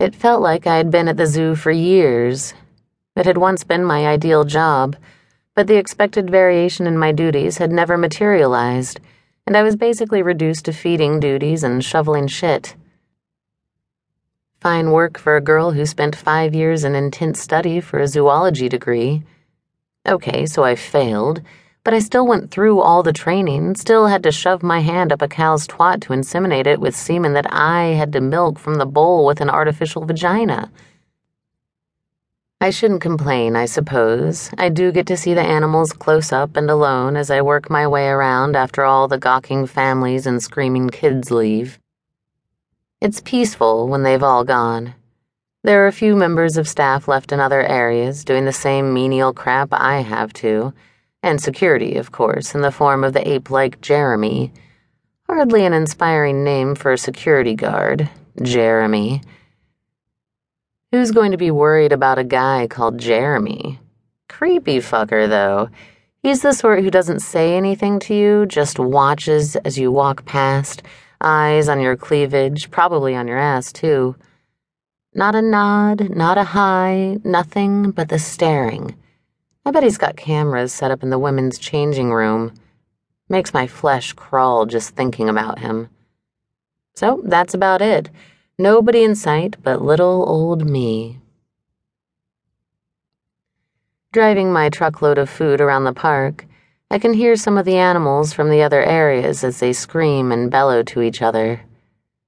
It felt like I had been at the zoo for years. It had once been my ideal job, but the expected variation in my duties had never materialized, and I was basically reduced to feeding duties and shoveling shit. Fine work for a girl who spent five years in intense study for a zoology degree. Okay, so I failed but I still went through all the training, still had to shove my hand up a cow's twat to inseminate it with semen that I had to milk from the bowl with an artificial vagina. I shouldn't complain, I suppose. I do get to see the animals close up and alone as I work my way around after all the gawking families and screaming kids leave. It's peaceful when they've all gone. There are a few members of staff left in other areas doing the same menial crap I have to and security, of course, in the form of the ape like Jeremy. Hardly an inspiring name for a security guard, Jeremy. Who's going to be worried about a guy called Jeremy? Creepy fucker, though. He's the sort who doesn't say anything to you, just watches as you walk past, eyes on your cleavage, probably on your ass, too. Not a nod, not a hi, nothing but the staring I bet he's got cameras set up in the women's changing room. Makes my flesh crawl just thinking about him. So that's about it. Nobody in sight but little old me. Driving my truckload of food around the park, I can hear some of the animals from the other areas as they scream and bellow to each other.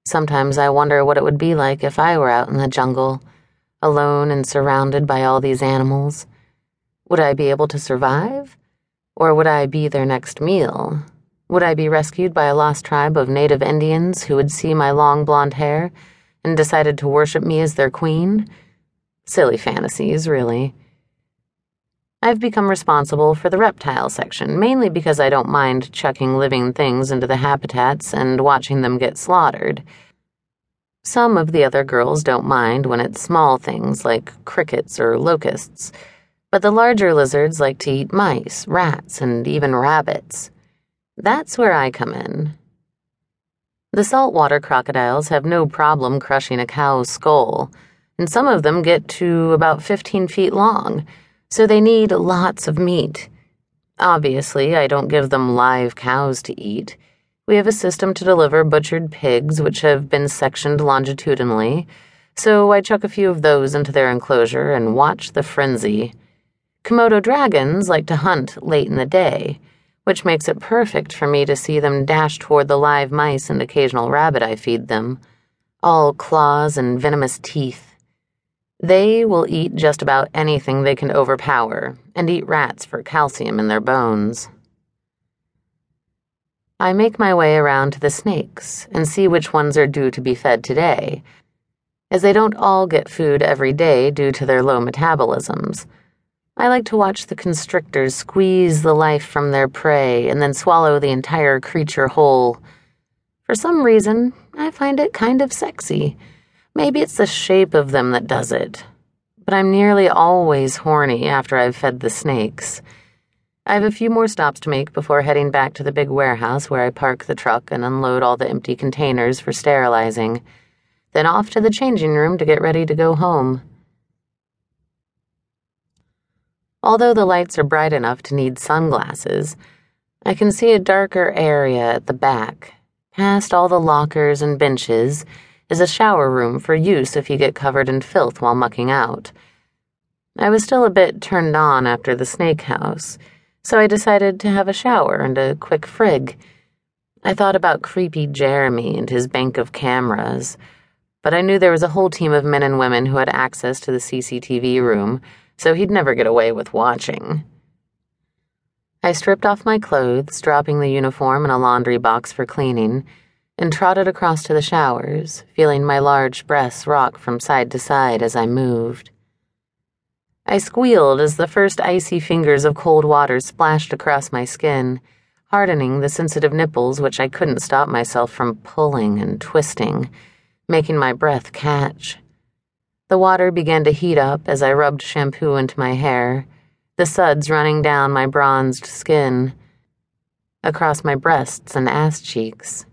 Sometimes I wonder what it would be like if I were out in the jungle, alone and surrounded by all these animals. Would I be able to survive? Or would I be their next meal? Would I be rescued by a lost tribe of native Indians who would see my long blonde hair and decided to worship me as their queen? Silly fantasies, really. I've become responsible for the reptile section, mainly because I don't mind chucking living things into the habitats and watching them get slaughtered. Some of the other girls don't mind when it's small things like crickets or locusts but the larger lizards like to eat mice, rats, and even rabbits. That's where I come in. The saltwater crocodiles have no problem crushing a cow's skull, and some of them get to about 15 feet long, so they need lots of meat. Obviously, I don't give them live cows to eat. We have a system to deliver butchered pigs, which have been sectioned longitudinally, so I chuck a few of those into their enclosure and watch the frenzy. Komodo dragons like to hunt late in the day, which makes it perfect for me to see them dash toward the live mice and occasional rabbit I feed them, all claws and venomous teeth. They will eat just about anything they can overpower and eat rats for calcium in their bones. I make my way around to the snakes and see which ones are due to be fed today, as they don't all get food every day due to their low metabolisms. I like to watch the constrictors squeeze the life from their prey and then swallow the entire creature whole. For some reason, I find it kind of sexy. Maybe it's the shape of them that does it. But I'm nearly always horny after I've fed the snakes. I have a few more stops to make before heading back to the big warehouse where I park the truck and unload all the empty containers for sterilizing. Then off to the changing room to get ready to go home. Although the lights are bright enough to need sunglasses, I can see a darker area at the back. Past all the lockers and benches is a shower room for use if you get covered in filth while mucking out. I was still a bit turned on after the snake house, so I decided to have a shower and a quick frig. I thought about creepy Jeremy and his bank of cameras, but I knew there was a whole team of men and women who had access to the CCTV room so he'd never get away with watching. I stripped off my clothes, dropping the uniform in a laundry box for cleaning, and trotted across to the showers, feeling my large breasts rock from side to side as I moved. I squealed as the first icy fingers of cold water splashed across my skin, hardening the sensitive nipples which I couldn't stop myself from pulling and twisting, making my breath catch. The water began to heat up as I rubbed shampoo into my hair, the suds running down my bronzed skin, across my breasts and ass cheeks.